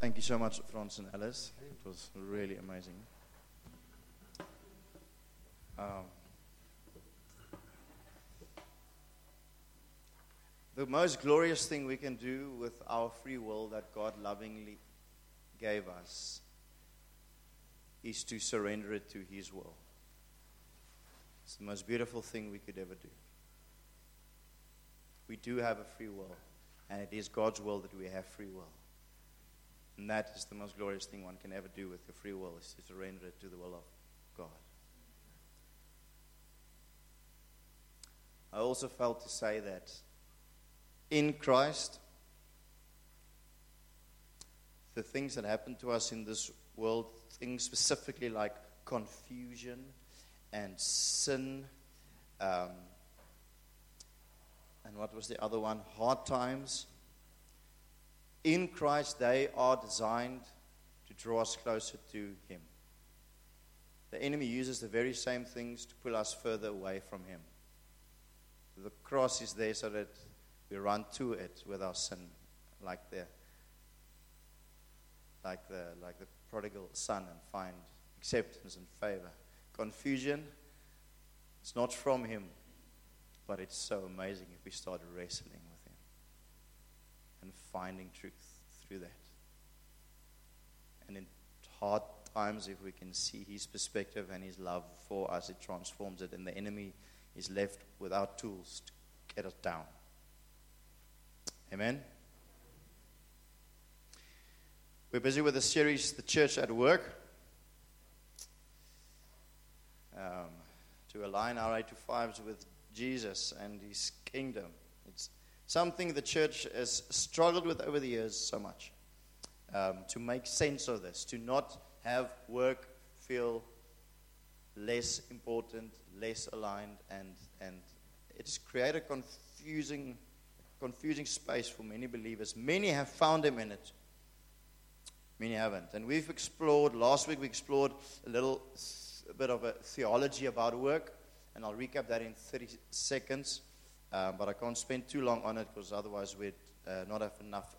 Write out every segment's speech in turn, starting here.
Thank you so much, Franz and Alice. It was really amazing. Um, the most glorious thing we can do with our free will that God lovingly gave us is to surrender it to His will. It's the most beautiful thing we could ever do. We do have a free will, and it is God's will that we have free will. And that is the most glorious thing one can ever do with your free will is to surrender it to the will of God. I also felt to say that in Christ, the things that happen to us in this world, things specifically like confusion and sin, um, and what was the other one? Hard times. In Christ, they are designed to draw us closer to Him. The enemy uses the very same things to pull us further away from Him. The cross is there so that we run to it with our sin, like the like the like the prodigal son, and find acceptance and favor. Confusion, it's not from Him, but it's so amazing if we start wrestling finding truth through that. And in hard times, if we can see His perspective and His love for us, it transforms it, and the enemy is left without tools to get us down. Amen. We're busy with the series, The Church at Work, um, to align our 8 to 5s with Jesus and His kingdom. Something the church has struggled with over the years so much. Um, to make sense of this, to not have work feel less important, less aligned, and, and it's created confusing, confusing space for many believers. Many have found them in it, many haven't. And we've explored, last week we explored a little a bit of a theology about work, and I'll recap that in 30 seconds. Um, but I can't spend too long on it because otherwise we'd uh, not have enough,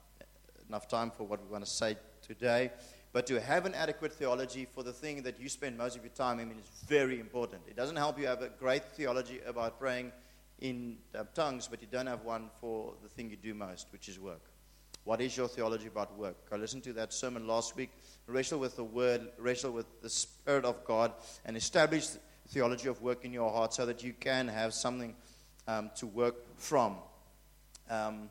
enough time for what we want to say today. But to have an adequate theology for the thing that you spend most of your time in is very important. It doesn't help you have a great theology about praying in uh, tongues, but you don't have one for the thing you do most, which is work. What is your theology about work? I listened to that sermon last week. Wrestle with the word, wrestle with the Spirit of God, and establish theology of work in your heart so that you can have something um, to work from. Um,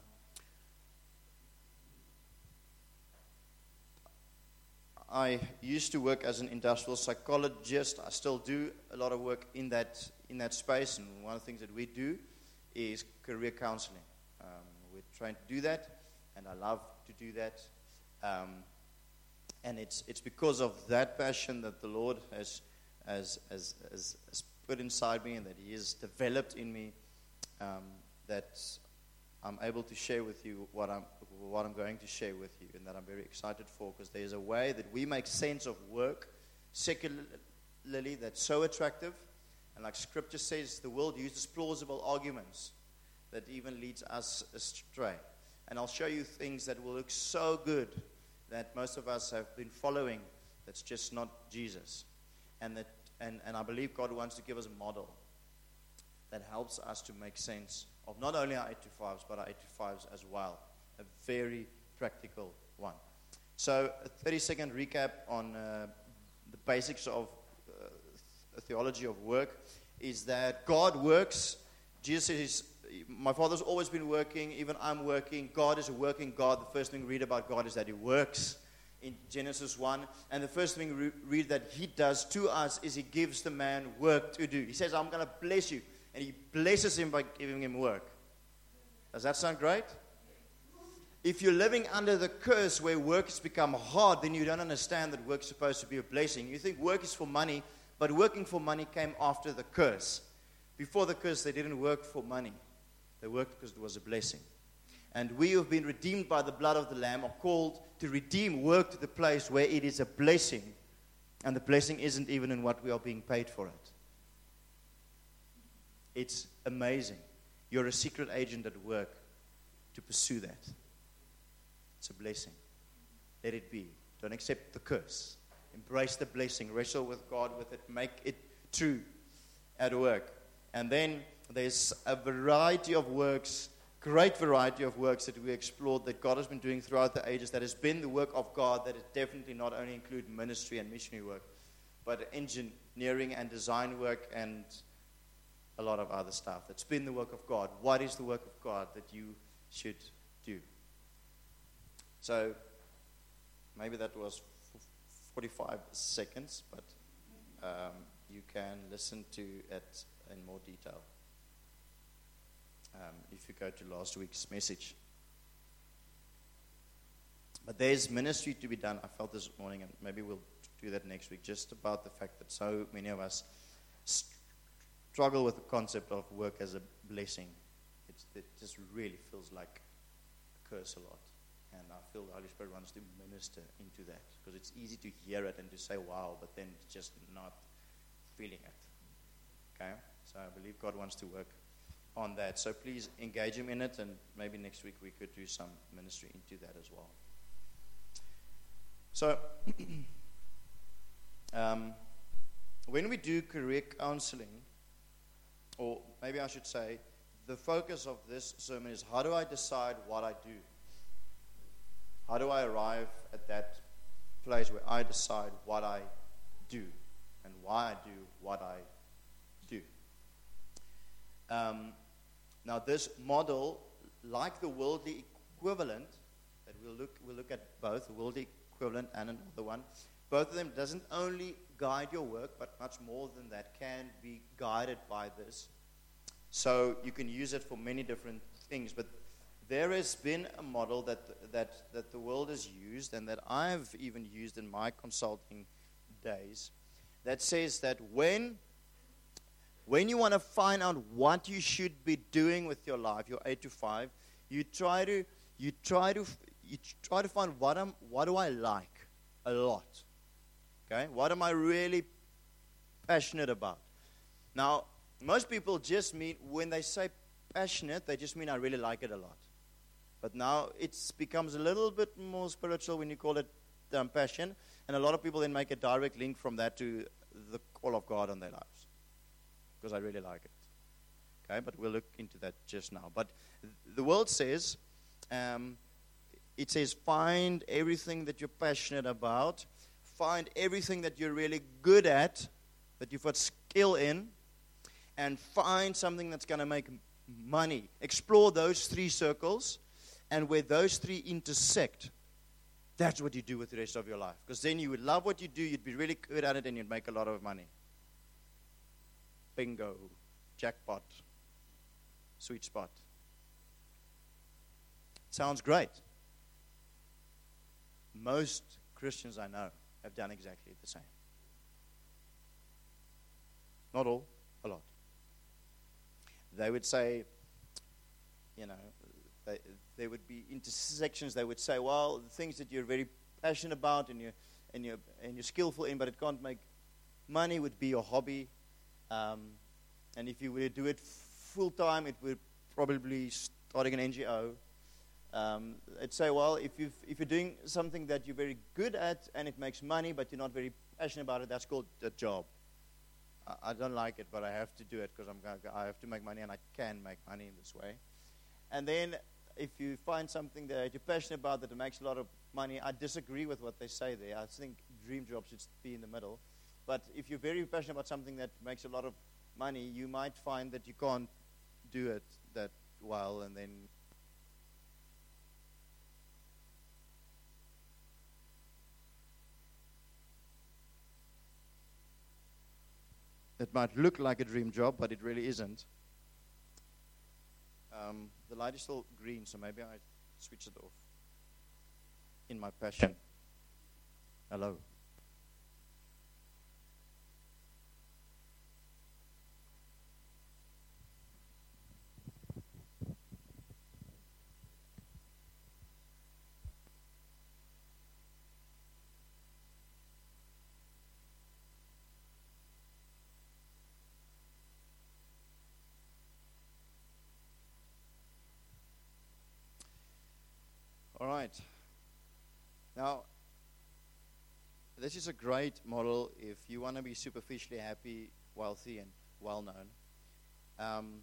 I used to work as an industrial psychologist. I still do a lot of work in that in that space, and one of the things that we do is career counseling. Um, we're trying to do that, and I love to do that. Um, and it's it's because of that passion that the Lord has has, has, has, has put inside me, and that He has developed in me, um, that I'm able to share with you what I'm what I'm going to share with you, and that I'm very excited for, because there's a way that we make sense of work secularly that's so attractive and like scripture says, the world uses plausible arguments that even leads us astray. And I'll show you things that will look so good that most of us have been following that's just not Jesus. And, that, and, and I believe God wants to give us a model that helps us to make sense of not only our 8 to 5s, but our 8 to 5s as well. A very practical one. So, a 30 second recap on uh, the basics of a theology of work is that God works. Jesus says, My Father's always been working, even I'm working. God is a working God. The first thing we read about God is that He works in Genesis 1. And the first thing we read that He does to us is He gives the man work to do. He says, I'm going to bless you. And He blesses him by giving him work. Does that sound great? If you're living under the curse where work has become hard, then you don't understand that work's supposed to be a blessing. You think work is for money, but working for money came after the curse. Before the curse, they didn't work for money, they worked because it was a blessing. And we who have been redeemed by the blood of the Lamb are called to redeem work to the place where it is a blessing. And the blessing isn't even in what we are being paid for it. It's amazing. You're a secret agent at work to pursue that. It's a blessing. let it be. Don't accept the curse. Embrace the blessing. Wrestle with God with it. Make it true at work. And then there's a variety of works, great variety of works that we explored that God has been doing throughout the ages that has been the work of God that is definitely not only include ministry and missionary work, but engineering and design work and a lot of other stuff. That's been the work of God. What is the work of God that you should do? So maybe that was 45 seconds, but um, you can listen to it in more detail um, if you go to last week's message. But there's ministry to be done. I felt this morning, and maybe we'll do that next week, just about the fact that so many of us struggle with the concept of work as a blessing. It's, it just really feels like a curse a lot. And I feel the Holy Spirit wants to minister into that because it's easy to hear it and to say, wow, but then just not feeling it. Okay? So I believe God wants to work on that. So please engage Him in it, and maybe next week we could do some ministry into that as well. So, um, when we do career counseling, or maybe I should say, the focus of this sermon is how do I decide what I do? How do I arrive at that place where I decide what I do and why I do what I do? Um, now, this model, like the worldly equivalent, that we'll look, we'll look at both, the worldly equivalent and another one, both of them doesn't only guide your work, but much more than that can be guided by this. So you can use it for many different things. But there has been a model that, that, that the world has used and that I've even used in my consulting days that says that when, when you want to find out what you should be doing with your life, your 8 to 5, you try to, you try to, you try to find what, I'm what do I like a lot Okay? What am I really passionate about? Now, most people just mean, when they say passionate, they just mean I really like it a lot. But now it becomes a little bit more spiritual when you call it um, passion. And a lot of people then make a direct link from that to the call of God on their lives. Because I really like it. Okay, but we'll look into that just now. But the world says, um, it says, find everything that you're passionate about find everything that you're really good at, that you've got skill in, and find something that's going to make money. Explore those three circles, and where those three intersect, that's what you do with the rest of your life. Because then you would love what you do, you'd be really good at it, and you'd make a lot of money. Bingo, jackpot, sweet spot. Sounds great. Most Christians I know have done exactly the same. Not all, a lot. They would say, you know, they, there would be intersections. They would say, well, the things that you're very passionate about and you're, and you're, and you're skillful in, but it can't make money, would be your hobby. Um, and if you were to do it full time, it would probably starting an NGO um, would say, well, if, you if you're doing something that you're very good at and it makes money, but you're not very passionate about it, that's called a job. I, I don't like it, but I have to do it because I have to make money and I can make money in this way. And then if you find something that you're passionate about that makes a lot of money, I disagree with what they say there. I think dream job should be in the middle. But if you're very passionate about something that makes a lot of money, you might find that you can't do it that well, and then It might look like a dream job, but it really isn't. Um, the light is still green, so maybe I switch it off in my passion. Hello. Right. Now, this is a great model if you want to be superficially happy, wealthy, and well known. Um,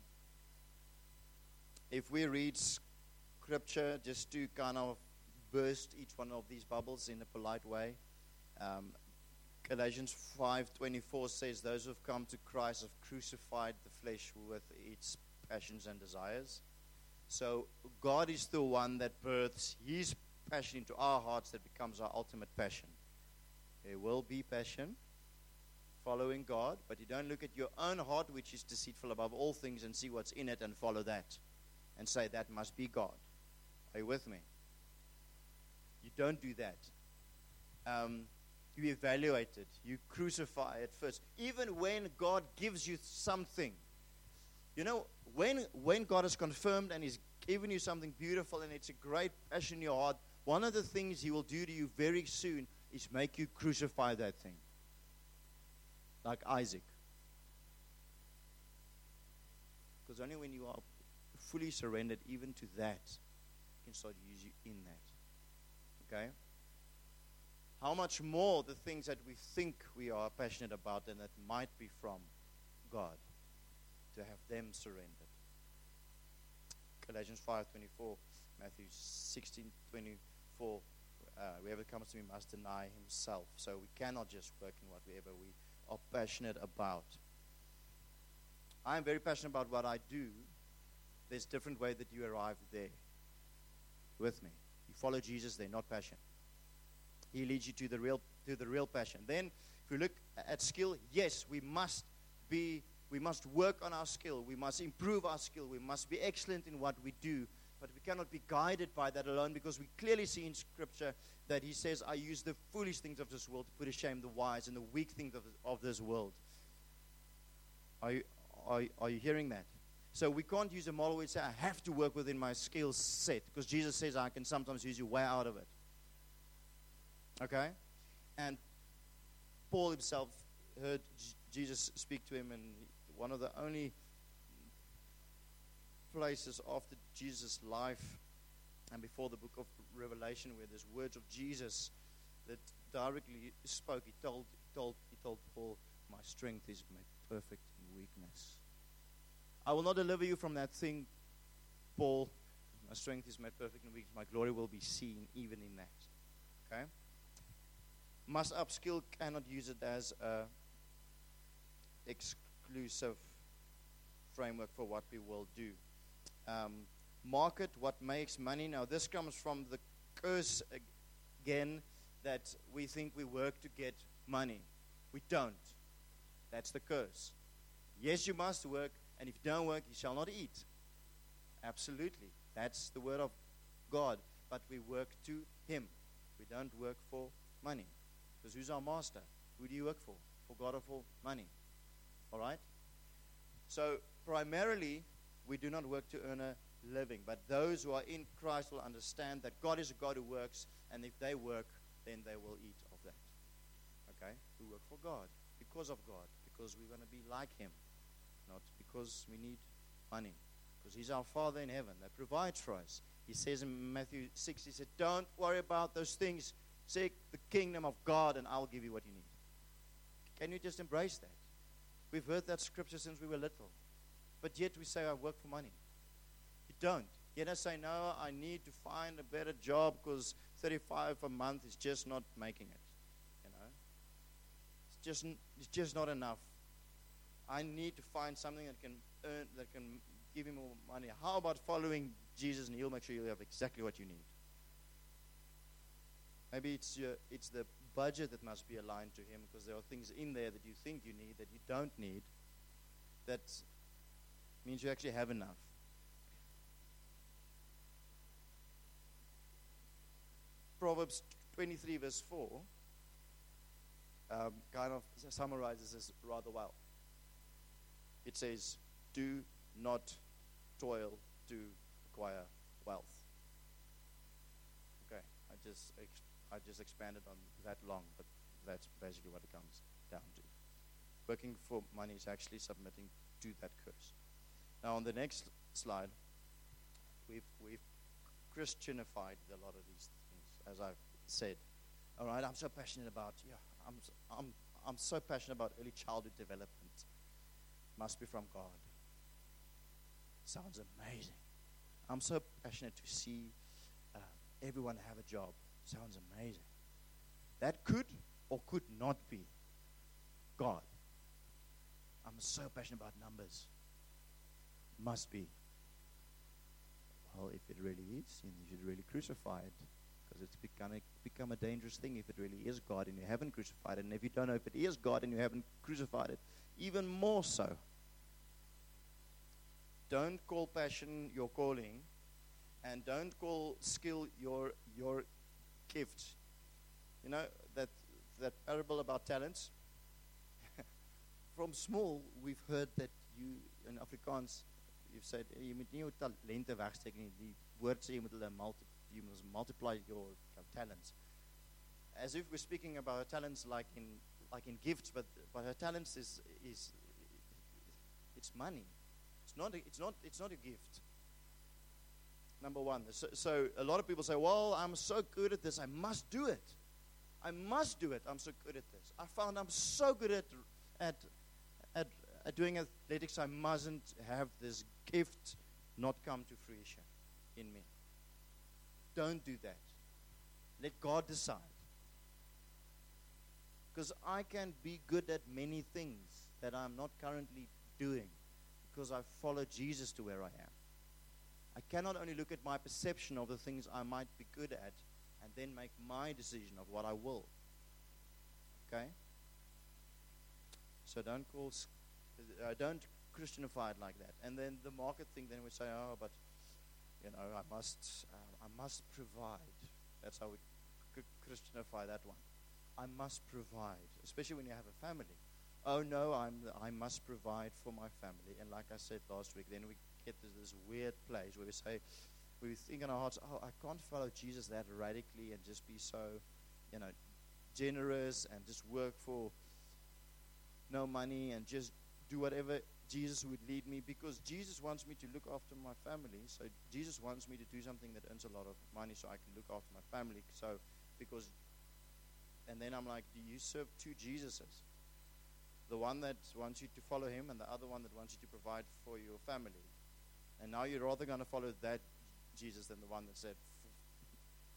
if we read scripture just to kind of burst each one of these bubbles in a polite way, um, Galatians 5:24 says, "Those who have come to Christ have crucified the flesh with its passions and desires." So God is the one that births His passion into our hearts that becomes our ultimate passion. There will be passion following God, but you don't look at your own heart, which is deceitful above all things, and see what's in it and follow that and say that must be God. Are you with me? You don't do that. Um, you evaluate it, you crucify it first. Even when God gives you something, you know, when, when God has confirmed and He's given you something beautiful and it's a great passion in your heart, one of the things He will do to you very soon is make you crucify that thing. Like Isaac. Because only when you are fully surrendered even to that, can start using you in that. Okay? how much more the things that we think we are passionate about and that might be from God to have them surrendered. Galatians 5:24, Matthew 16:24. Uh, whoever comes to me must deny himself. So we cannot just work in whatever we are passionate about. I am very passionate about what I do. There's a different way that you arrive there. With me, you follow Jesus. They're not passionate. He leads you to the real to the real passion. Then, if we look at skill, yes, we must be we must work on our skill. We must improve our skill. We must be excellent in what we do. But we cannot be guided by that alone because we clearly see in Scripture that He says, I use the foolish things of this world to put to shame the wise and the weak things of, of this world. Are you, are, are you hearing that? So we can't use a model where we say, I have to work within my skill set because Jesus says, I can sometimes use you way out of it. Okay? And Paul himself heard Jesus speak to him, and one of the only places after Jesus' life and before the book of Revelation where there's words of Jesus that directly spoke, he told, told, he told Paul, My strength is made perfect in weakness. I will not deliver you from that thing, Paul. My strength is made perfect in weakness. My glory will be seen even in that. Okay? must upskill cannot use it as a exclusive framework for what we will do. Um, market what makes money. Now, this comes from the curse again that we think we work to get money. We don't. That's the curse. Yes, you must work, and if you don't work, you shall not eat. Absolutely. That's the word of God. But we work to Him. We don't work for money. Because who's our master? Who do you work for? For God or for money? All right? So, primarily, we do not work to earn a living. But those who are in Christ will understand that God is a God who works, and if they work, then they will eat of that. Okay? We work for God, because of God, because we want to be like Him, not because we need money. Because He's our Father in heaven that provides for us. He says in Matthew 6, He said, Don't worry about those things Seek the kingdom of God, and I'll give you what you need. Can you just embrace that? We've heard that scripture since we were little. But yet we say, I work for money. You don't. Yet I say, no, I need to find a better job because 35 a month is just not making it. You know? It's just, it's just not enough. I need to find something that can earn, that can give me more money. How about following Jesus and he'll make sure you have exactly what you need? Maybe it's, your, it's the budget that must be aligned to Him because there are things in there that you think you need that you don't need. That means you actually have enough. Proverbs 23, verse 4, um, kind of summarizes this rather well. It says, Do not toil to acquire wealth. Okay, I just I just expanded on that long, but that's basically what it comes down to. Working for money is actually submitting to that curse. Now, on the next slide, we've, we've Christianified a lot of these things, as I've said. All right, I'm so passionate about, yeah, I'm, I'm, I'm so passionate about early childhood development. Must be from God. Sounds amazing. I'm so passionate to see uh, everyone have a job. Sounds amazing. That could or could not be God. I'm so passionate about numbers. Must be. Well, if it really is, then you should really crucify it because it's become a, become a dangerous thing if it really is God and you haven't crucified it. And if you don't know if it is God and you haven't crucified it, even more so. Don't call passion your calling, and don't call skill your your gift. You know that that parable about talents. From small, we've heard that you in Afrikaans, you've said eh, you moet nie jou talente wegsteek nie. Die woord sê jy moet hulle multi, you must multiply your, talents. As if we're speaking about our talents like in like in gifts, but but our talents is is it's money. It's not a, it's not it's not a gift. Number one. So, so a lot of people say, "Well, I'm so good at this, I must do it." I must do it. I'm so good at this. I found I'm so good at, at, at, at doing athletics, I mustn't have this gift not come to fruition in me. Don't do that. Let God decide. Because I can be good at many things that I'm not currently doing because I follow Jesus to where I am. I cannot only look at my perception of the things I might be good at and then make my decision of what I will. Okay? So don't call, uh, don't Christianify it like that. And then the market thing, then we say, oh, but you know, I must, uh, I must provide. That's how we Christianify that one. I must provide, especially when you have a family. Oh no, I'm, I must provide for my family. And like I said last week, then we get to this weird place where we say, we think in our hearts, oh, I can't follow Jesus that radically and just be so, you know, generous and just work for no money and just do whatever Jesus would lead me because Jesus wants me to look after my family. So Jesus wants me to do something that earns a lot of money so I can look after my family. So because and then I'm like, do you serve two Jesuses? The one that wants you to follow him and the other one that wants you to provide for your family. And now you're rather going to follow that Jesus than the one that said,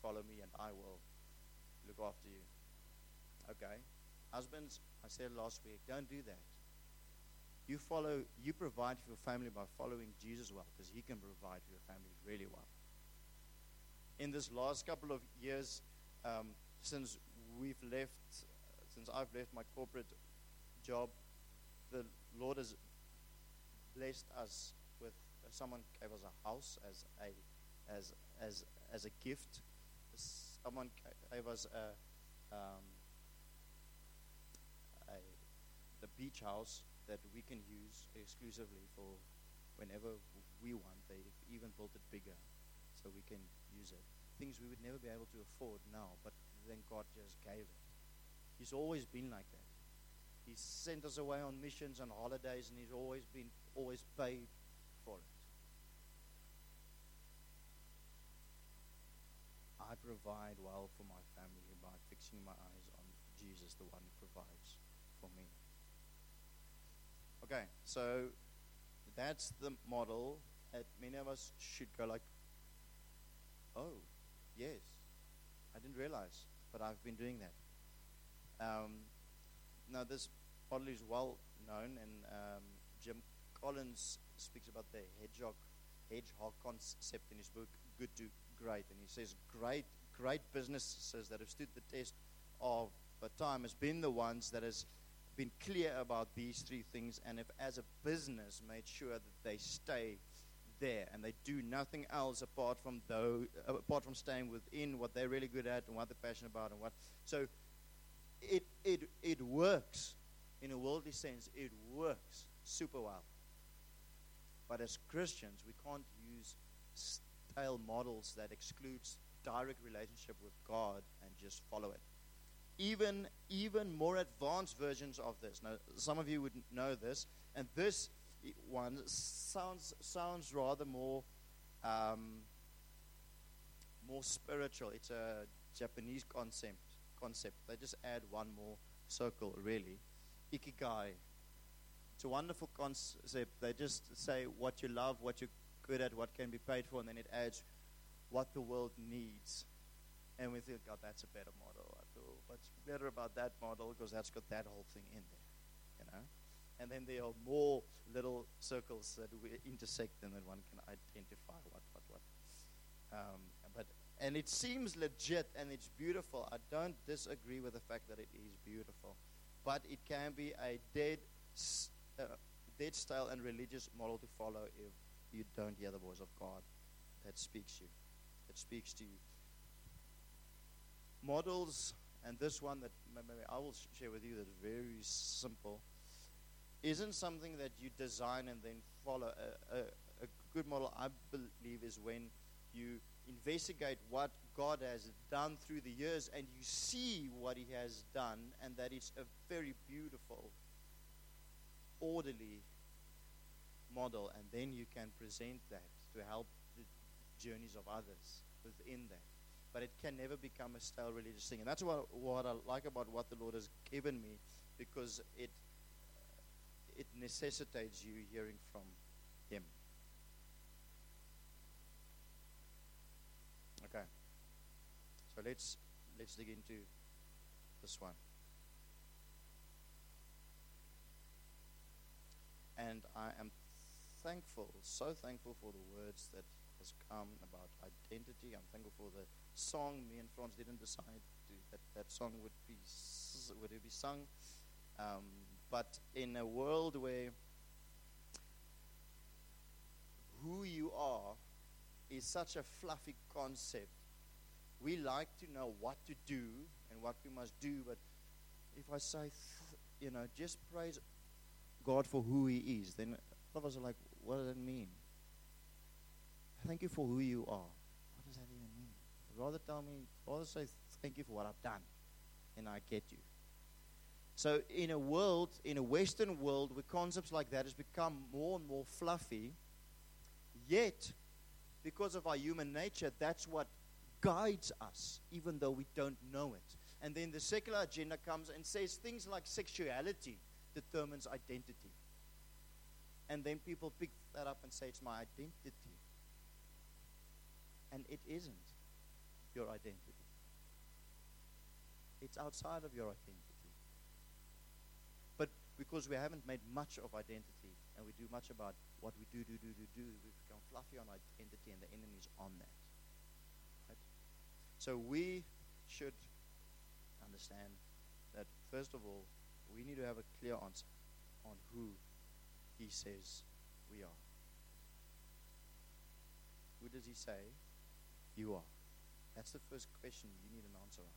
Follow me and I will look after you. Okay? Husbands, I said last week, don't do that. You follow, you provide for your family by following Jesus well, because he can provide for your family really well. In this last couple of years, um, since we've left, since I've left my corporate job, the Lord has blessed us someone gave us a house as a as as as a gift. Someone gave us a, um, a the beach house that we can use exclusively for whenever we want. They even built it bigger so we can use it. Things we would never be able to afford now, but then God just gave it. He's always been like that. He sent us away on missions and holidays, and He's always been always paid for it. I provide well for my family by fixing my eyes on Jesus, the one who provides for me. Okay, so that's the model that many of us should go like, oh, yes, I didn't realize, but I've been doing that. Um, now, this model is well known, and um, Jim Collins speaks about the hedgehog, hedgehog concept in his book, Good to great. And he says, great, great businesses that have stood the test of time has been the ones that has been clear about these three things and have, as a business, made sure that they stay there and they do nothing else apart from though, apart from staying within what they're really good at and what they're passionate about and what. So it, it, it works in a worldly sense. It works super well. But as Christians, we can't use stale models that excludes direct relationship with God and just follow it. Even even more advanced versions of this. Now, some of you would know this, and this one sounds sounds rather more um, more spiritual. It's a Japanese concept. Concept. They just add one more circle, really. Ikigai. It's a wonderful concept. They just say what you love, what you're good at, what can be paid for, and then it adds what the world needs. And we think, God, that's a better model. What's better about that model? Because that's got that whole thing in there, you know. And then there are more little circles that we intersect, and then one can identify what, what, what. Um, but and it seems legit and it's beautiful. I don't disagree with the fact that it is beautiful, but it can be a dead, uh, dead style and religious model to follow if you don't hear the voice of God that speaks you, that speaks to you. Models, and this one that maybe I will share with you that's very simple, isn't something that you design and then follow. A, a, a good model, I believe, is when you investigate what God has done through the years and you see what He has done, and that it's a very beautiful, orderly model, and then you can present that to help the journeys of others within that. But it can never become a stale religious thing. And that's what, what I like about what the Lord has given me because it, it necessitates you hearing from Him. Okay. So let's let's dig into this one. And I am thankful, so thankful for the words that has come about identity. I'm thankful for the song. Me and Franz didn't decide to, that that song would be would it be sung, um, but in a world where who you are is such a fluffy concept. We like to know what to do and what we must do, but if I say, th- you know, just praise God for who He is, then all of us are like, what does that mean? Thank you for who you are. What does that even mean? Rather tell me, rather say thank you for what I've done, and I get you. So, in a world, in a Western world, where concepts like that has become more and more fluffy, yet because of our human nature, that's what guides us, even though we don't know it. And then the secular agenda comes and says things like sexuality determines identity. And then people pick that up and say it's my identity. And it isn't your identity, it's outside of your identity. But because we haven't made much of identity and we do much about what we do, do, do, do, do, we become fluffy on identity and the enemy's on that. Right? So we should understand that, first of all, we need to have a clear answer on who he says we are. Who does he say you are? That's the first question you need an answer on.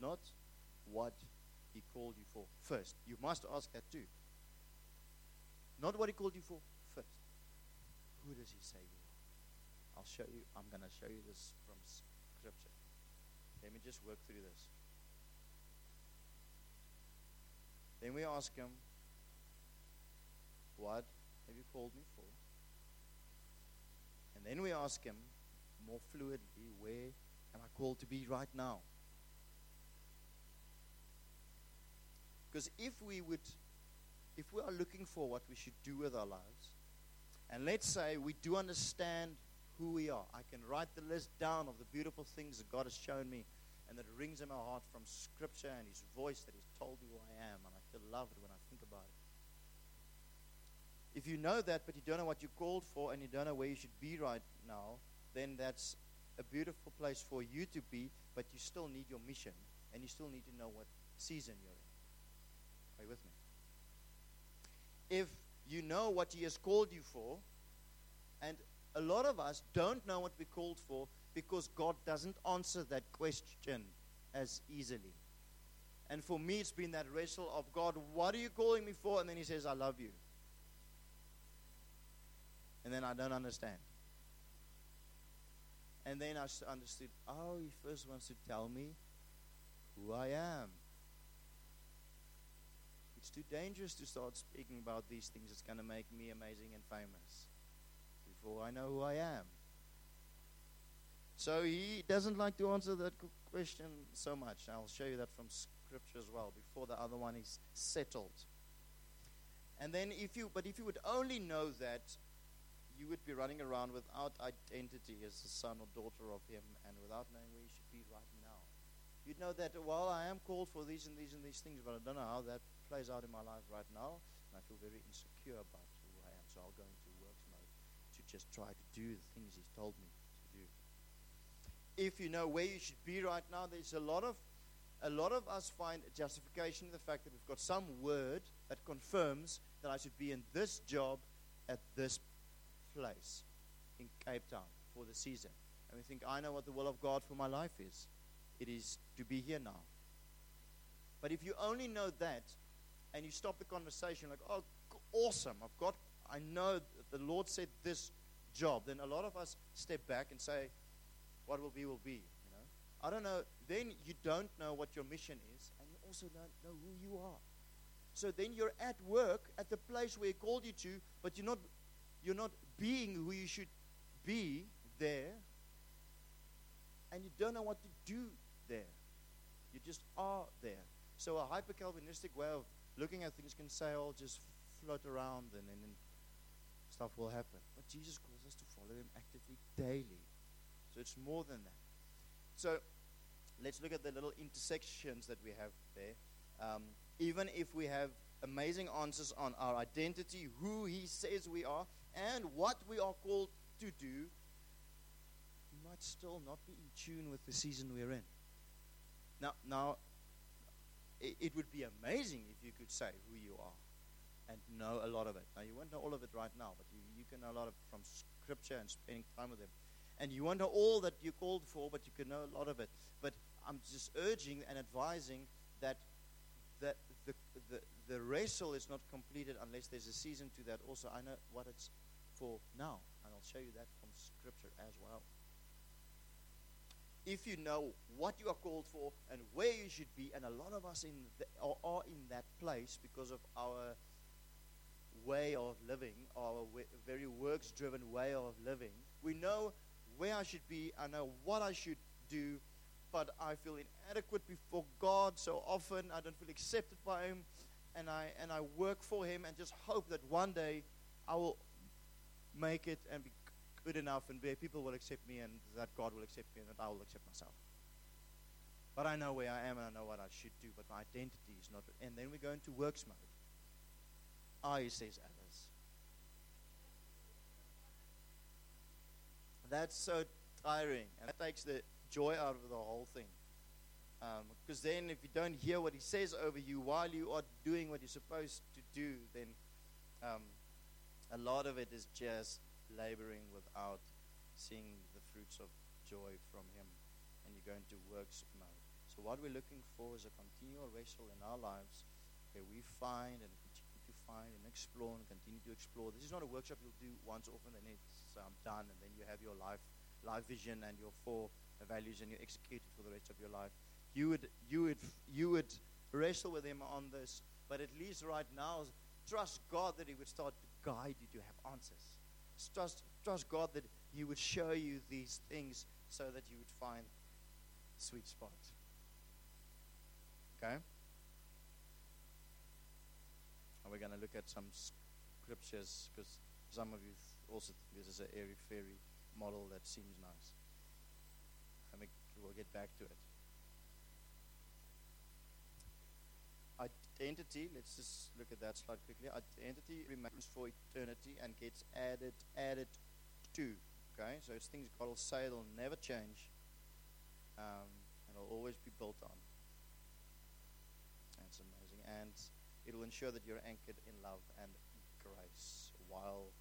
Not what he called you for first. You must ask that too. Not what he called you for first. Who does he say you are? I'll show you. I'm going to show you this from Scripture. Let me just work through this. Then we ask him, What have you called me for? And then we ask him more fluidly, Where am I called to be right now? Because if we would, if we are looking for what we should do with our lives, and let's say we do understand who we are, I can write the list down of the beautiful things that God has shown me and that rings in my heart from Scripture and His voice that He's told me who I am, and I feel loved when I think about it. If you know that, but you don't know what you're called for and you don't know where you should be right now, then that's a beautiful place for you to be, but you still need your mission and you still need to know what season you're in. Are you with me? If you know what He has called you for, and a lot of us don't know what we're called for because God doesn't answer that question as easily. And for me, it's been that wrestle of God, what are you calling me for? And then He says, I love you. And then I don't understand. And then I understood, oh, He first wants to tell me who I am. It's too dangerous to start speaking about these things. It's going to make me amazing and famous before I know who I am. So he doesn't like to answer that question so much. I'll show you that from scripture as well before the other one is settled. And then if you but if you would only know that you would be running around without identity as the son or daughter of him and without knowing where you should be right now. You'd know that well I am called for these and these and these things, but I don't know how that plays out in my life right now, and I feel very insecure about who I am. So I'll go into works mode to just try to do the things he's told me to do. if you know where you should be right now, there's a lot of a lot of us find justification in the fact that we've got some word that confirms that I should be in this job at this place in Cape Town for the season. And we think, I know what the will of God for my life is. It is to be here now. But if you only know that and you stop the conversation like, oh, awesome, I've got, I know the Lord said this job, then a lot of us step back and say, what will be will be. I don't know. Then you don't know what your mission is, and you also don't know who you are. So then you're at work at the place where He called you to, but you're not you're not being who you should be there, and you don't know what to do there. You just are there. So a hyper Calvinistic way of looking at things can say, "Oh, just float around, and then stuff will happen." But Jesus calls us to follow Him actively daily. So it's more than that. So let's look at the little intersections that we have there. Um, even if we have amazing answers on our identity, who He says we are, and what we are called to do, we might still not be in tune with the season we're in. Now, now it, it would be amazing if you could say who you are and know a lot of it. Now, you won't know all of it right now, but you, you can know a lot of from Scripture and spending time with Him and you won't know all that you're called for, but you can know a lot of it. But I'm just urging and advising that that the, the, the wrestle is not completed unless there's a season to that. Also, I know what it's for now, and I'll show you that from Scripture as well. If you know what you are called for and where you should be, and a lot of us in the, are, are in that place because of our way of living, our very works driven way of living, we know where I should be, I know what I should do, but I feel inadequate before God so often. I don't feel accepted by Him, and I and I work for Him and just hope that one day I will make it and be good enough, and where people will accept me, and that God will accept me, and that I will accept myself. But I know where I am, and I know what I should do. But my identity is not. And then we go into works mode. I says others. That's so tiring. And that takes the joy out of the whole thing. Because um, then, if you don't hear what he says over you while you are doing what you're supposed to do, then um, a lot of it is just laboring without seeing the fruits of joy from him. And you go into works mode. So, what we're looking for is a continual wrestle in our lives where we find and find and explore and continue to explore. This is not a workshop you'll do once off and it's um, done, and then you have your life, life vision and your four values, and you execute it for the rest of your life. You would, you would, you would wrestle with Him on this, but at least right now, trust God that He would start to guide you to have answers. Trust, trust God that He would show you these things so that you would find sweet spot. Okay? And we're going to look at some scriptures because some of you also think this is an airy fairy model that seems nice. I mean, we'll get back to it. Identity, let's just look at that slide quickly. Identity remains for eternity and gets added added to. Okay, so it's things God will say it'll never change, um, and it'll always be built on. That's amazing, and it will ensure that you're anchored in love and grace while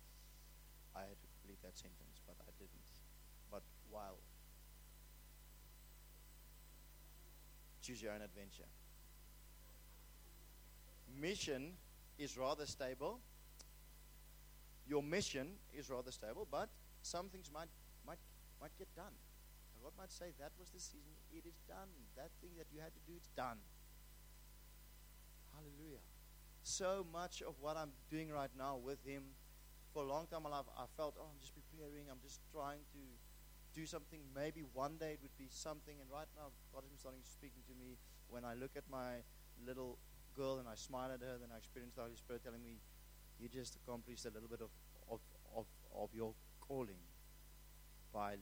I had to complete that sentence, but I didn't. But while choose your own adventure. Mission is rather stable. Your mission is rather stable, but some things might might might get done. And God might say, That was the season, it is done. That thing that you had to do, it's done. Hallelujah. So much of what I'm doing right now with Him for a long time in my life, I felt, oh, I'm just preparing, I'm just trying to do something. Maybe one day it would be something. And right now, God is starting speaking to me. When I look at my little girl and I smile at her, then I experience the Holy Spirit telling me, "You just accomplished a little bit of of of, of your calling by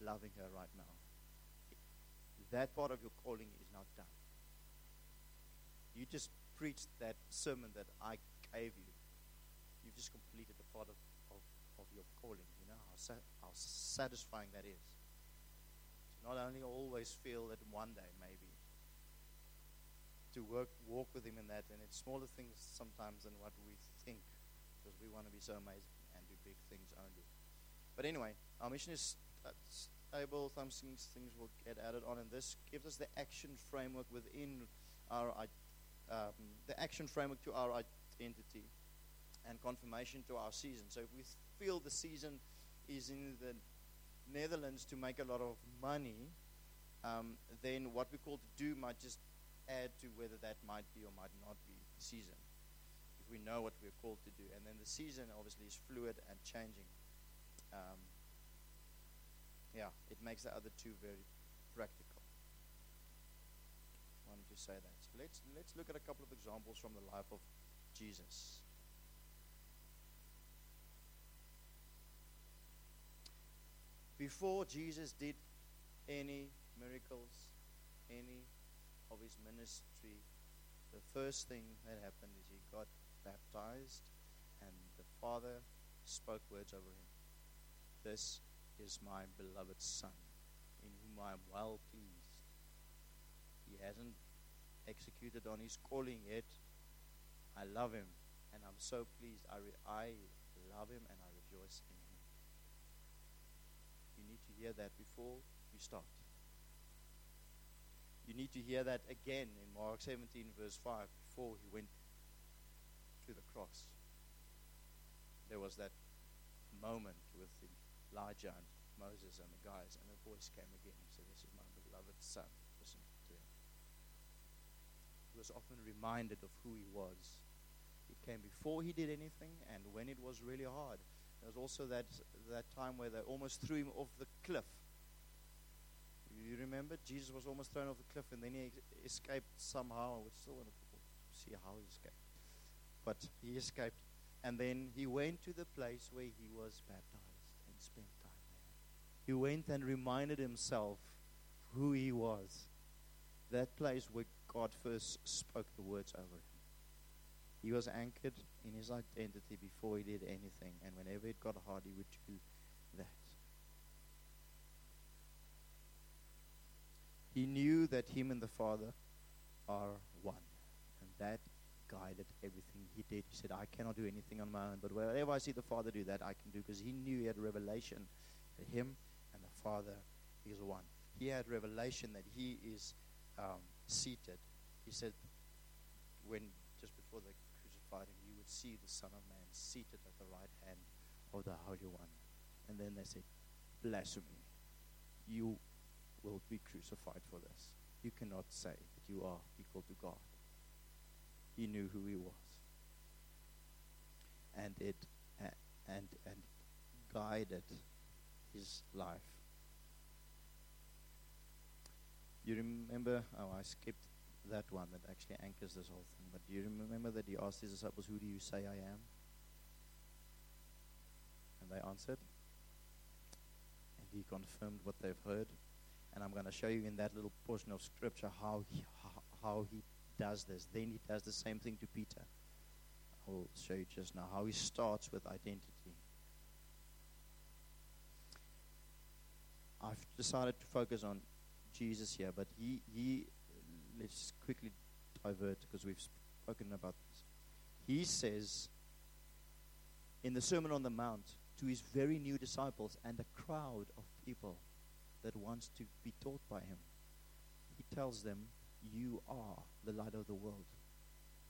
loving her right now. That part of your calling is not done. You just preached that sermon that I gave you. You've just completed a part of, of, of your calling. You know how, sa- how satisfying that is. To not only always feel that one day, maybe, to work, walk with Him in that, and it's smaller things sometimes than what we think, because we want to be so amazing and do big things only. But anyway, our mission is uh, stable. Some things, things will get added on, and this gives us the action framework within our um, the action framework to our identity and confirmation to our season. So if we feel the season is in the Netherlands to make a lot of money, um, then what we call to do might just add to whether that might be or might not be the season. If we know what we're called to do, and then the season obviously is fluid and changing. Um, yeah, it makes the other two very practical. I wanted to say that. Let's let's look at a couple of examples from the life of Jesus. Before Jesus did any miracles, any of his ministry, the first thing that happened is he got baptized and the Father spoke words over him. This is my beloved Son, in whom I am well pleased. He hasn't executed on his calling yet. I love him, and I'm so pleased. I, re- I love him, and I rejoice in him. You need to hear that before you start. You need to hear that again in Mark 17, verse 5, before he went to the cross. There was that moment with Elijah and Moses and the guys, and a voice came again and said, This is my beloved son. Listen to him. He was often reminded of who he was. It came before he did anything and when it was really hard. There was also that, that time where they almost threw him off the cliff. You remember? Jesus was almost thrown off the cliff and then he escaped somehow. I would still want to see how he escaped. But he escaped. And then he went to the place where he was baptized and spent time there. He went and reminded himself who he was. That place where God first spoke the words over him. He was anchored in his identity before he did anything. And whenever it got hard, he would do that. He knew that him and the Father are one. And that guided everything he did. He said, I cannot do anything on my own, but wherever I see the Father do that, I can do because he knew he had revelation that him and the Father is one. He had revelation that he is um, seated. He said, when just before they crucified him, you would see the Son of Man seated at the right hand of the Holy One. And then they said, Blasphemy. You will be crucified for this. You cannot say that you are equal to God. He knew who he was. And it and and guided his life. You remember oh I skipped that one that actually anchors this whole thing. But do you remember that he asked his disciples, Who do you say I am? And they answered. And he confirmed what they've heard. And I'm going to show you in that little portion of scripture how he, how, how he does this. Then he does the same thing to Peter. I will show you just now how he starts with identity. I've decided to focus on Jesus here, but he, he let's quickly divert because we've spoken about this. He says in the Sermon on the Mount to his very new disciples and a crowd of people that wants to be taught by him, he tells them, You are the light of the world.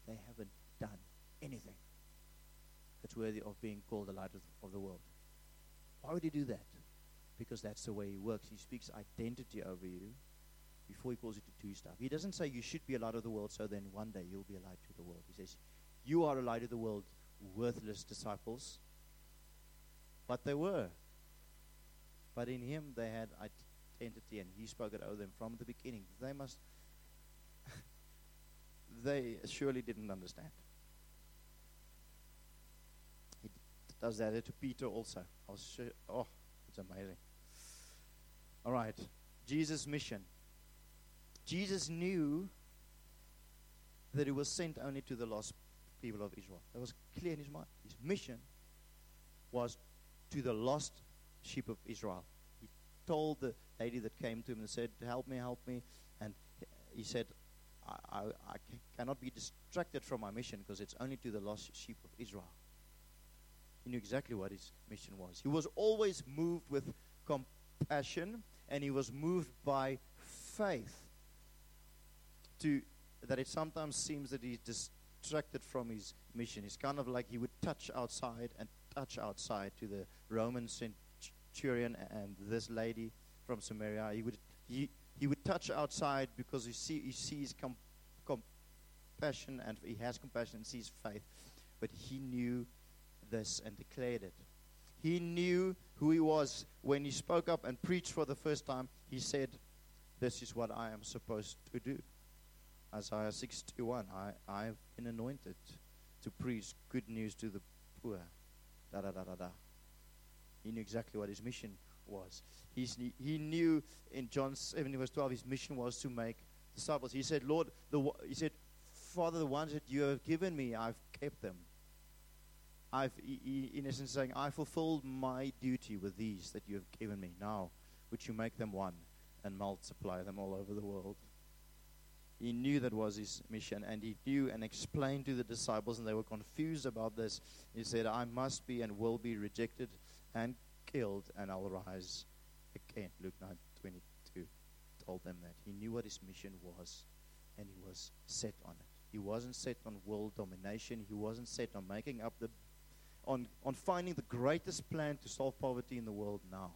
They haven't done anything that's worthy of being called the light of the world. Why would he do that? Because that's the way he works. He speaks identity over you before he calls you to do stuff. He doesn't say you should be a light of the world, so then one day you'll be a light to the world. He says, You are a light of the world, worthless disciples. But they were. But in him they had identity, and he spoke it over them from the beginning. They must, they surely didn't understand. He does that to Peter also. I was sure, oh, it's amazing. All right, Jesus' mission. Jesus knew that he was sent only to the lost people of Israel. That was clear in his mind. His mission was to the lost sheep of Israel. He told the lady that came to him and said, Help me, help me. And he said, I, I, I cannot be distracted from my mission because it's only to the lost sheep of Israel. He knew exactly what his mission was. He was always moved with compassion and he was moved by faith to that it sometimes seems that he's distracted from his mission. It's kind of like he would touch outside and touch outside to the Roman centurion and this lady from Samaria. He would he, he would touch outside because he see he sees com, compassion and he has compassion and sees faith, but he knew this and declared it. He knew who he was when he spoke up and preached for the first time. He said, "This is what I am supposed to do." Isaiah 61. I I've been anointed to preach good news to the poor. Da da da da da. He knew exactly what his mission was. He's, he knew in John 7 verse 12 his mission was to make disciples. He said, Lord, the, he said, Father, the ones that you have given me, I've kept them. I've, in essence, saying, I fulfilled my duty with these that you have given me. Now, would you make them one and multiply them all over the world? He knew that was his mission, and he knew and explained to the disciples, and they were confused about this. He said, I must be and will be rejected and killed, and I'll rise again. Luke 9 22 told them that. He knew what his mission was, and he was set on it. He wasn't set on world domination. He wasn't set on making up the, on, on finding the greatest plan to solve poverty in the world now.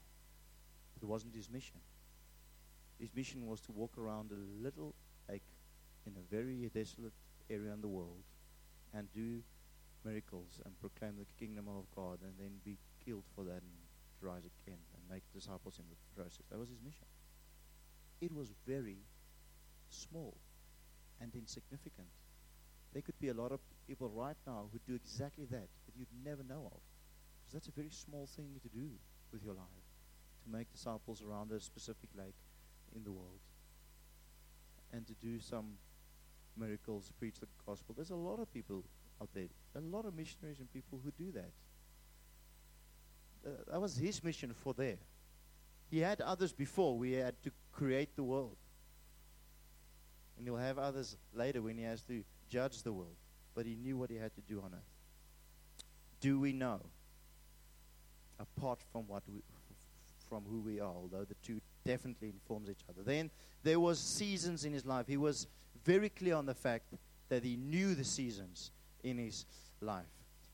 It wasn't his mission. His mission was to walk around a little lake in a very desolate area in the world and do miracles and proclaim the kingdom of God and then be killed for that and rise again and make disciples in the process. That was his mission. It was very small and insignificant. There could be a lot of people right now who do exactly that that you'd never know of. Because that's a very small thing to do with your life, to make disciples around a specific lake in the world and to do some miracles, preach the gospel. There's a lot of people out there, a lot of missionaries and people who do that. Uh, that was his mission for there. He had others before. We had to create the world. And he'll have others later when he has to judge the world. But he knew what he had to do on earth. Do we know? Apart from what we, from who we are, although the two definitely informs each other. Then there was seasons in his life. He was very clear on the fact that he knew the seasons in his life.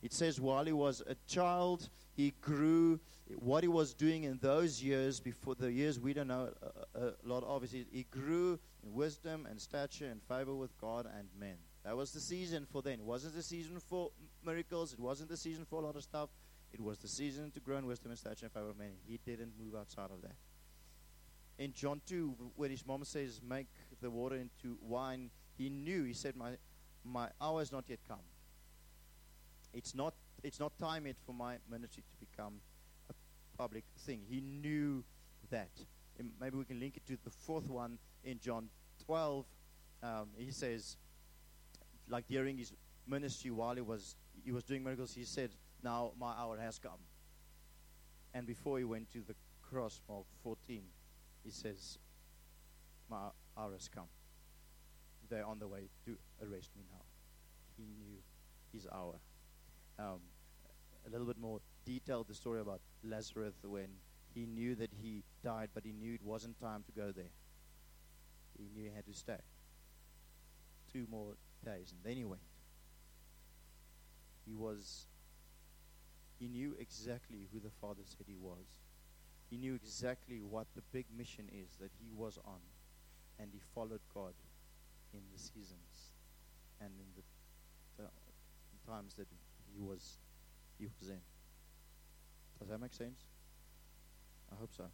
It says while he was a child, he grew. What he was doing in those years, before the years we don't know a, a lot, obviously, he grew in wisdom and stature and favor with God and men. That was the season for then. It wasn't the season for miracles. It wasn't the season for a lot of stuff. It was the season to grow in wisdom and stature and favor with men. He didn't move outside of that. In John 2, where his mom says, Make the water into wine, he knew, he said, My, my hour has not yet come. It's not, it's not time yet for my ministry to become a public thing. He knew that. And maybe we can link it to the fourth one in John 12. Um, he says, like during his ministry while he was he was doing miracles, he said, "Now my hour has come." And before he went to the cross, Mark 14, he says, My hour has come. They're on the way to arrest me now. He knew his hour. Um, a little bit more detailed the story about Lazarus when he knew that he died, but he knew it wasn't time to go there. He knew he had to stay. Two more days, and then he went. He was, he knew exactly who the Father said he was. He knew exactly what the big mission is that he was on, and he followed God in the seasons and in the, the times that he was he was in. Does that make sense? I hope so.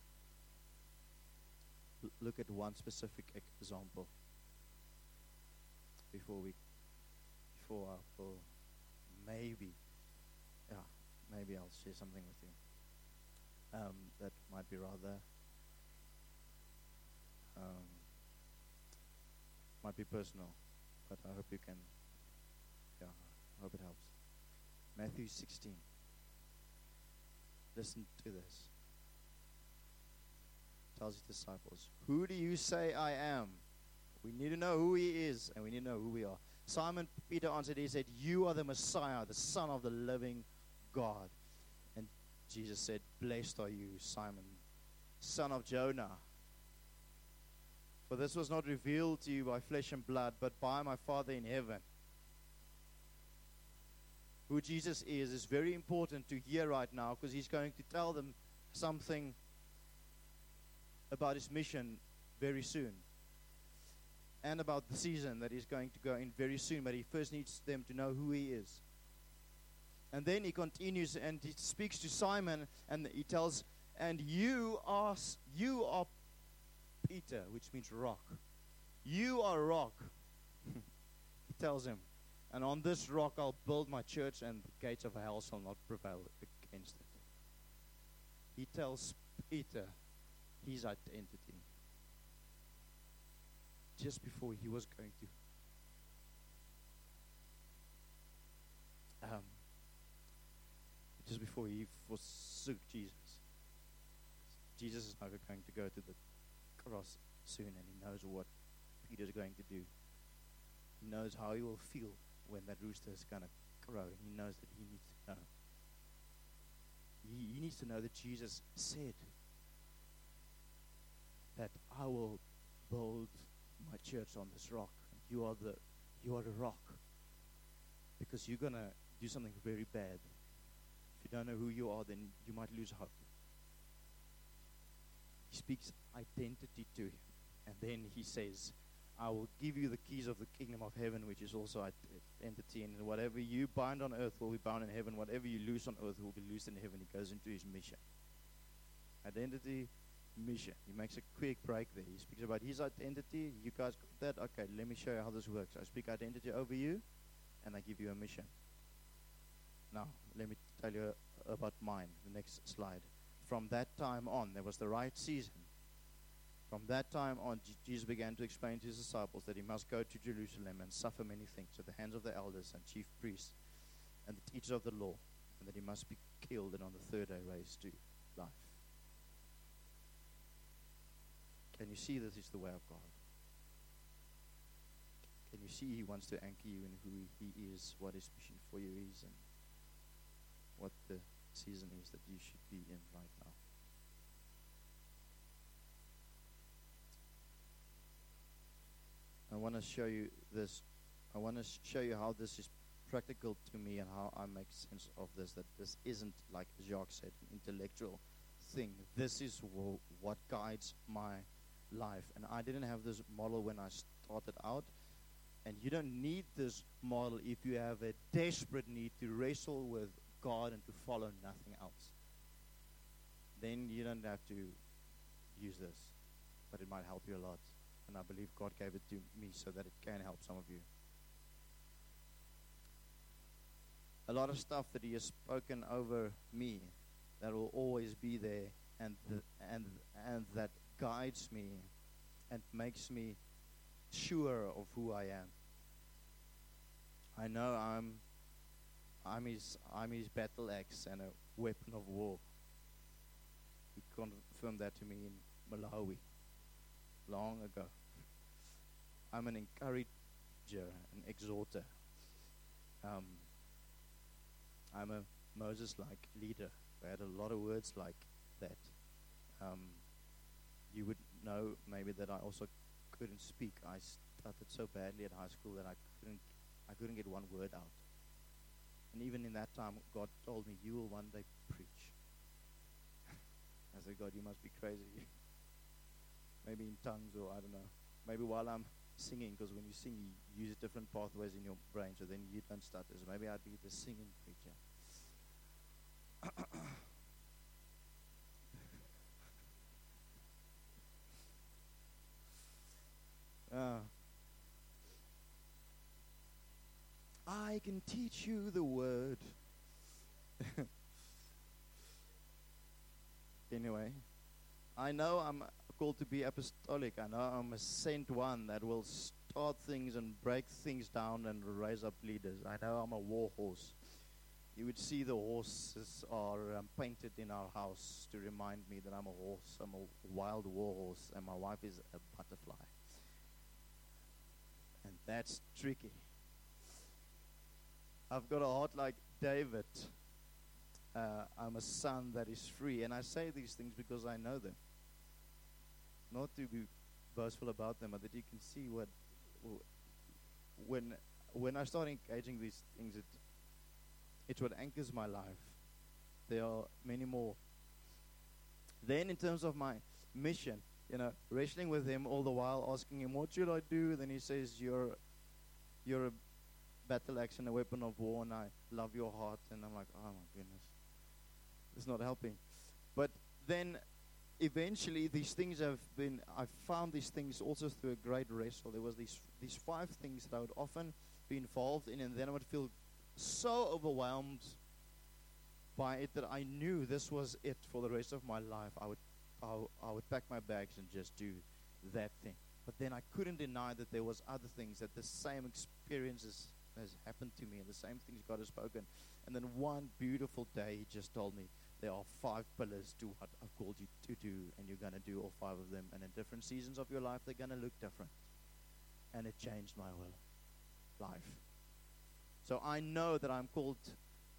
L- look at one specific example before we, before I will maybe, yeah, maybe I'll share something with you. Um, that might be rather, um, might be personal, but I hope you can, yeah, I hope it helps. Matthew 16. Listen to this. Tells his disciples, Who do you say I am? We need to know who he is, and we need to know who we are. Simon Peter answered, He said, You are the Messiah, the Son of the living God. And Jesus said, Blessed are you, Simon, son of Jonah. For this was not revealed to you by flesh and blood, but by my Father in heaven. Who Jesus is is very important to hear right now because he's going to tell them something about his mission very soon and about the season that he's going to go in very soon. But he first needs them to know who he is. And then he continues and he speaks to Simon and he tells, And you are, you are Peter, which means rock. You are rock. he tells him, And on this rock I'll build my church, and the gates of hell shall not prevail against it. He tells Peter his identity just before he was going to. Um, just before he forsook Jesus. Jesus is now going to go to the cross soon, and he knows what Peter's going to do. He knows how he will feel when that rooster is going to crow. He knows that he needs to know. He, he needs to know that Jesus said that I will build my church on this rock. You are the you are the rock. Because you're gonna do something very bad. If you don't know who you are, then you might lose hope. He speaks identity to him. And then he says, I will give you the keys of the kingdom of heaven, which is also identity. And whatever you bind on earth will be bound in heaven. Whatever you loose on earth will be loosed in heaven. He goes into his mission. Identity, mission. He makes a quick break there. He speaks about his identity. You guys got that? Okay, let me show you how this works. I speak identity over you, and I give you a mission. Now, let me tell you about mine. The next slide. From that time on, there was the right season. From that time on, Jesus began to explain to his disciples that he must go to Jerusalem and suffer many things at the hands of the elders and chief priests and the teachers of the law, and that he must be killed and on the third day raised to life. Can you see this is the way of God? Can you see He wants to anchor you in who He is, what His mission for you is, and what the season is that you should be in right now? I want to show you this. I want to show you how this is practical to me and how I make sense of this. That this isn't, like Jacques said, an intellectual thing. This is what guides my life. And I didn't have this model when I started out. And you don't need this model if you have a desperate need to wrestle with God and to follow nothing else. Then you don't have to use this, but it might help you a lot. And I believe God gave it to me so that it can help some of you. A lot of stuff that He has spoken over me that will always be there and, the, and, and that guides me and makes me sure of who I am. I know I'm I'm his I'm his battle axe and a weapon of war. He confirmed that to me in Malawi long ago. I'm an encourager, an exhorter. Um, I'm a Moses-like leader. I had a lot of words like that. Um, you would know maybe that I also couldn't speak. I stuttered so badly at high school that I couldn't I couldn't get one word out. And even in that time, God told me, "You will one day preach." I said, "God, you must be crazy." maybe in tongues or I don't know. Maybe while I'm singing, because when you sing, you use different pathways in your brain, so then you don't stutter. So maybe I'd be the singing preacher. Uh, I can teach you the word. anyway, I know I'm called to be apostolic. I know I'm a sent one that will start things and break things down and raise up leaders. I know I'm a war horse. You would see the horses are um, painted in our house to remind me that I'm a horse. I'm a wild war horse, and my wife is a butterfly. That's tricky. I've got a heart like David. Uh, I'm a son that is free. And I say these things because I know them. Not to be boastful about them, but that you can see what. When, when I start engaging these things, it, it's what anchors my life. There are many more. Then, in terms of my mission, you know, wrestling with him all the while, asking him, What should I do? Then he says, You're, you're a battle axe and a weapon of war, and I love your heart. And I'm like, Oh my goodness. It's not helping. But then eventually these things have been I found these things also through a great wrestle. There was these these five things that I would often be involved in and then I would feel so overwhelmed by it that I knew this was it for the rest of my life. I would I, I would pack my bags and just do that thing. But then I couldn't deny that there was other things that the same experiences has happened to me and the same things God has spoken. And then one beautiful day he just told me there are five pillars to what I've called you to do, and you're going to do all five of them. And in different seasons of your life, they're going to look different. And it changed my whole life. So I know that I'm called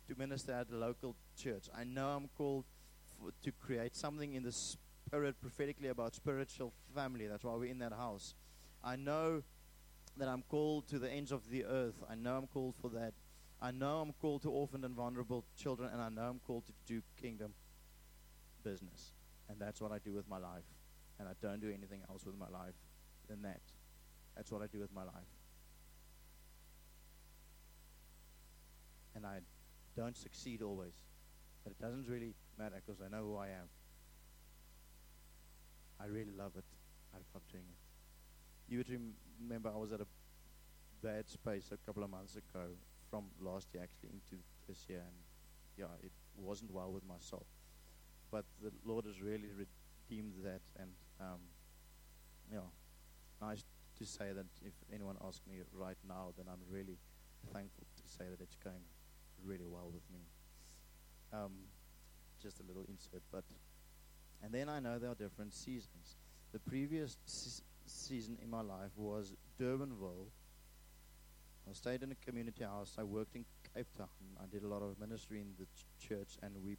to minister at a local church. I know I'm called for, to create something in the spirit prophetically about spiritual family. That's why we're in that house. I know that I'm called to the ends of the earth. I know I'm called for that. I know I'm called to orphaned and vulnerable children, and I know I'm called to do kingdom business. And that's what I do with my life. And I don't do anything else with my life than that. That's what I do with my life. And I don't succeed always. But it doesn't really matter because I know who I am. I really love it. I love doing it. You would remember I was at a bad space a couple of months ago from last year actually into this year, and yeah, it wasn't well with my soul. But the Lord has really redeemed that, and um, yeah, nice to say that if anyone asks me right now, then I'm really thankful to say that it's going really well with me. Um, just a little insert, but and then I know there are different seasons. The previous se- season in my life was Durbanville I stayed in a community house. I worked in Cape Town. I did a lot of ministry in the ch- church, and we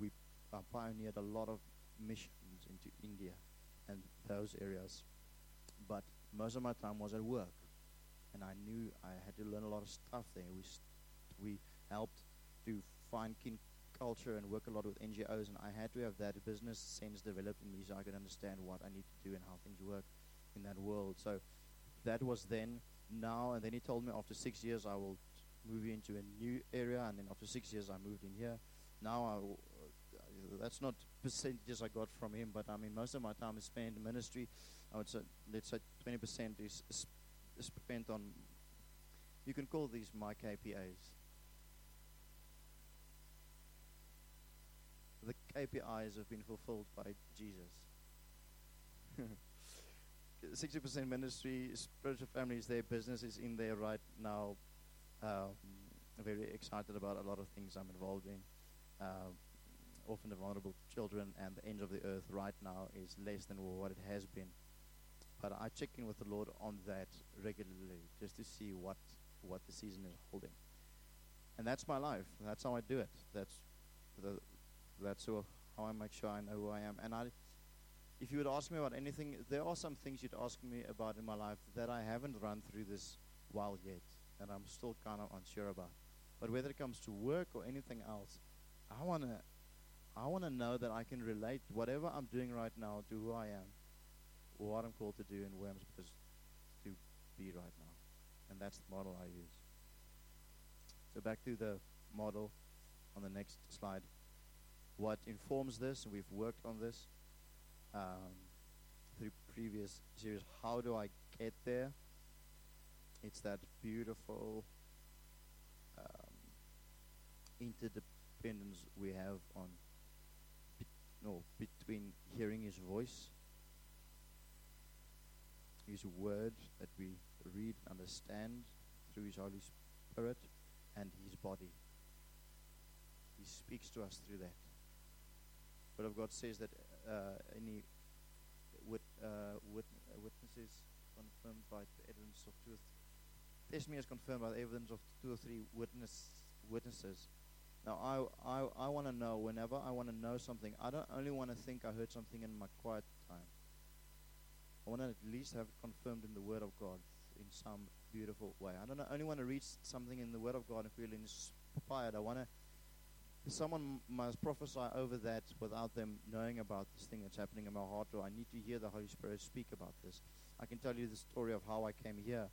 we uh, pioneered a lot of missions into India and those areas. But most of my time was at work, and I knew I had to learn a lot of stuff there. We st- we helped to find kin culture and work a lot with NGOs, and I had to have that business sense developed in me so I could understand what I need to do and how things work in that world. So that was then now, and then he told me after six years I will move into a new area, and then after six years I moved in here. Now, I, uh, that's not percentages I got from him, but I mean most of my time is spent in ministry. I would say let's say 20% is spent on. You can call these my KPIs. The KPIs have been fulfilled by Jesus. 60% ministry, spiritual families, their business is in there right now. Um, very excited about a lot of things I'm involved in. Uh, orphan and vulnerable children and the ends of the earth right now is less than what it has been. But I check in with the Lord on that regularly just to see what, what the season is holding. And that's my life. That's how I do it. That's the, that's how I make sure I know who I am. And I if you would ask me about anything, there are some things you'd ask me about in my life that I haven't run through this while yet, and I'm still kind of unsure about. But whether it comes to work or anything else, I wanna, I wanna know that I can relate whatever I'm doing right now to who I am, or what I'm called to do, and where I'm supposed to be right now, and that's the model I use. So back to the model on the next slide. What informs this, and we've worked on this, um, through previous series. How do I get there? It's that beautiful interdependence we have on be, no, between hearing His voice, His word that we read and understand through His Holy Spirit, and His body. He speaks to us through that. Word of God says that uh, any wit, uh, wit, uh, witnesses confirmed by the evidence of two or th- testimony is confirmed by the evidence of two or three witness witnesses. Now, I, I, I want to know, whenever I want to know something, I don't only want to think I heard something in my quiet time. I want to at least have it confirmed in the Word of God in some beautiful way. I don't only want to read something in the Word of God and feel inspired. I want to someone must prophesy over that without them knowing about this thing that's happening in my heart, or I need to hear the Holy Spirit speak about this. I can tell you the story of how I came here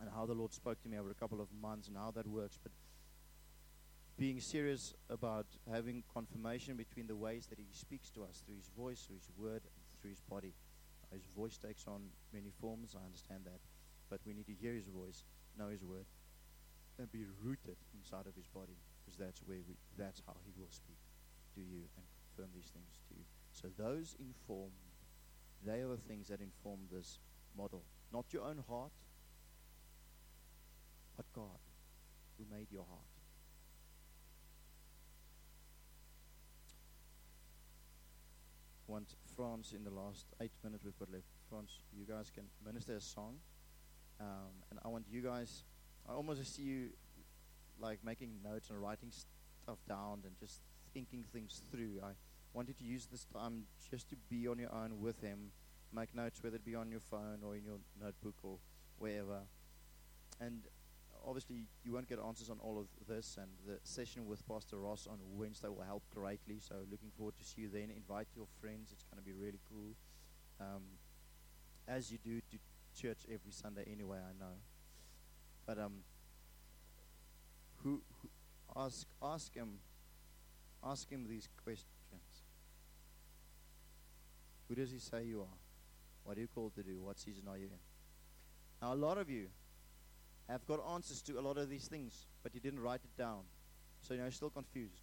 and how the Lord spoke to me over a couple of months and how that works. But being serious about having confirmation between the ways that He speaks to us through His voice, through His word, through His body. His voice takes on many forms, I understand that. But we need to hear His voice, know His word, and be rooted inside of His body because that's where we, that's how He will speak to you and confirm these things to you. So those inform, they are the things that inform this model. Not your own heart, but God, who made your heart. want France in the last eight minutes we've got left. France, you guys can minister a song. Um, and I want you guys, I almost see you like making notes and writing stuff down and just thinking things through. I wanted to use this time just to be on your own with him, make notes, whether it be on your phone or in your notebook or wherever. And obviously, you won't get answers on all of this, and the session with Pastor Ross on Wednesday will help greatly. So, looking forward to see you then. Invite your friends; it's going to be really cool. Um, as you do to church every Sunday, anyway. I know, but um, who, who ask ask him ask him these questions. Who does he say you are? What are you called to do? What season are you in? Now, a lot of you have got answers to a lot of these things, but you didn't write it down. So you're still confused.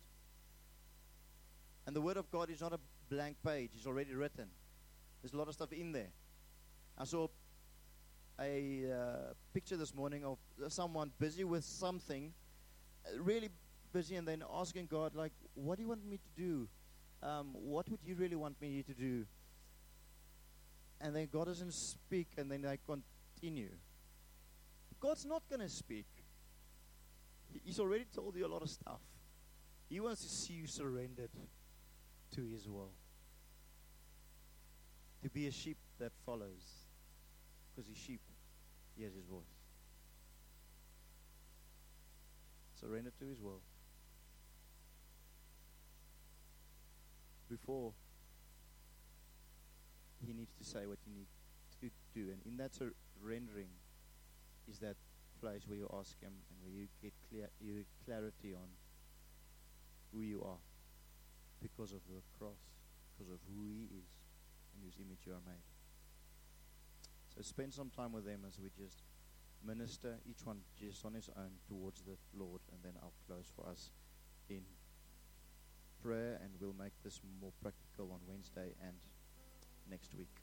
And the Word of God is not a blank page, it's already written. There's a lot of stuff in there. I saw a uh, picture this morning of someone busy with something really busy and then asking God, like, what do you want me to do? Um, what would you really want me to do? And then God doesn't speak, and then I continue. God's not going to speak. He's already told you a lot of stuff. He wants to see you surrendered to His will. To be a sheep that follows. Because He's sheep, he hears His voice. Surrender to His will. Before He needs to say what you need to do. And in that surrendering is that place where you ask Him and where you get clear, you clarity on who you are because of the cross, because of who He is, and whose image you are made. So spend some time with them as we just minister, each one just on his own towards the Lord, and then I'll close for us in prayer, and we'll make this more practical on Wednesday and next week.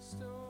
Still.